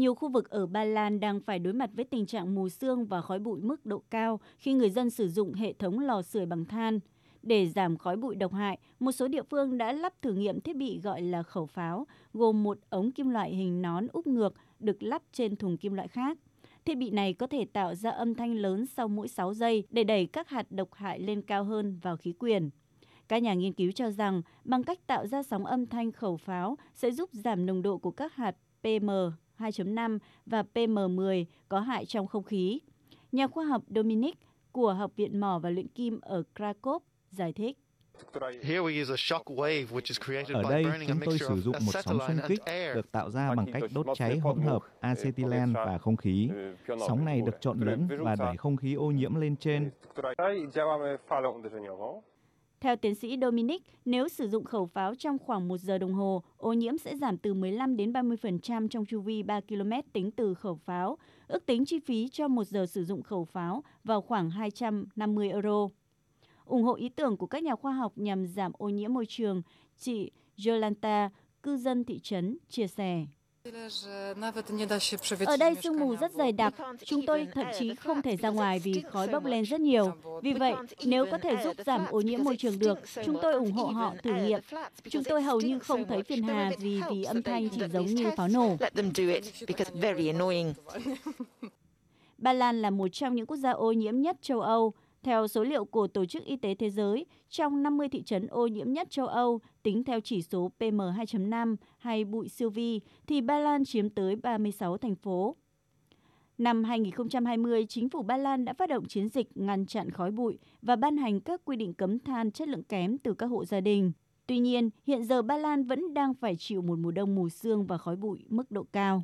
Nhiều khu vực ở Ba Lan đang phải đối mặt với tình trạng mù sương và khói bụi mức độ cao khi người dân sử dụng hệ thống lò sưởi bằng than. Để giảm khói bụi độc hại, một số địa phương đã lắp thử nghiệm thiết bị gọi là khẩu pháo, gồm một ống kim loại hình nón úp ngược được lắp trên thùng kim loại khác. Thiết bị này có thể tạo ra âm thanh lớn sau mỗi 6 giây để đẩy các hạt độc hại lên cao hơn vào khí quyển. Các nhà nghiên cứu cho rằng bằng cách tạo ra sóng âm thanh khẩu pháo sẽ giúp giảm nồng độ của các hạt PM 2.5 và PM10 có hại trong không khí. Nhà khoa học Dominic của Học viện Mỏ và Luyện Kim ở Krakow giải thích. Ở đây, chúng tôi sử dụng một sóng xung kích được tạo ra bằng cách đốt cháy hỗn hợp acetylen và không khí. Sóng này được trộn lẫn và đẩy không khí ô nhiễm lên trên. Theo tiến sĩ Dominic, nếu sử dụng khẩu pháo trong khoảng một giờ đồng hồ, ô nhiễm sẽ giảm từ 15 đến 30% trong chu vi 3 km tính từ khẩu pháo. Ước tính chi phí cho một giờ sử dụng khẩu pháo vào khoảng 250 euro. ủng hộ ý tưởng của các nhà khoa học nhằm giảm ô nhiễm môi trường, chị Jolanta, cư dân thị trấn, chia sẻ. Ở đây sương mù rất dày đặc, chúng tôi thậm chí không thể ra ngoài vì khói bốc lên rất nhiều. Vì vậy, nếu có thể giúp giảm ô nhiễm môi trường được, chúng tôi ủng hộ họ thử nghiệm. Chúng tôi hầu như không thấy phiền hà gì vì âm thanh chỉ giống như pháo nổ. Ba Lan là một trong những quốc gia ô nhiễm nhất châu Âu. Theo số liệu của Tổ chức Y tế Thế giới, trong 50 thị trấn ô nhiễm nhất châu Âu, tính theo chỉ số PM2.5 hay bụi siêu vi, thì Ba Lan chiếm tới 36 thành phố. Năm 2020, chính phủ Ba Lan đã phát động chiến dịch ngăn chặn khói bụi và ban hành các quy định cấm than chất lượng kém từ các hộ gia đình. Tuy nhiên, hiện giờ Ba Lan vẫn đang phải chịu một mùa đông mù sương và khói bụi mức độ cao.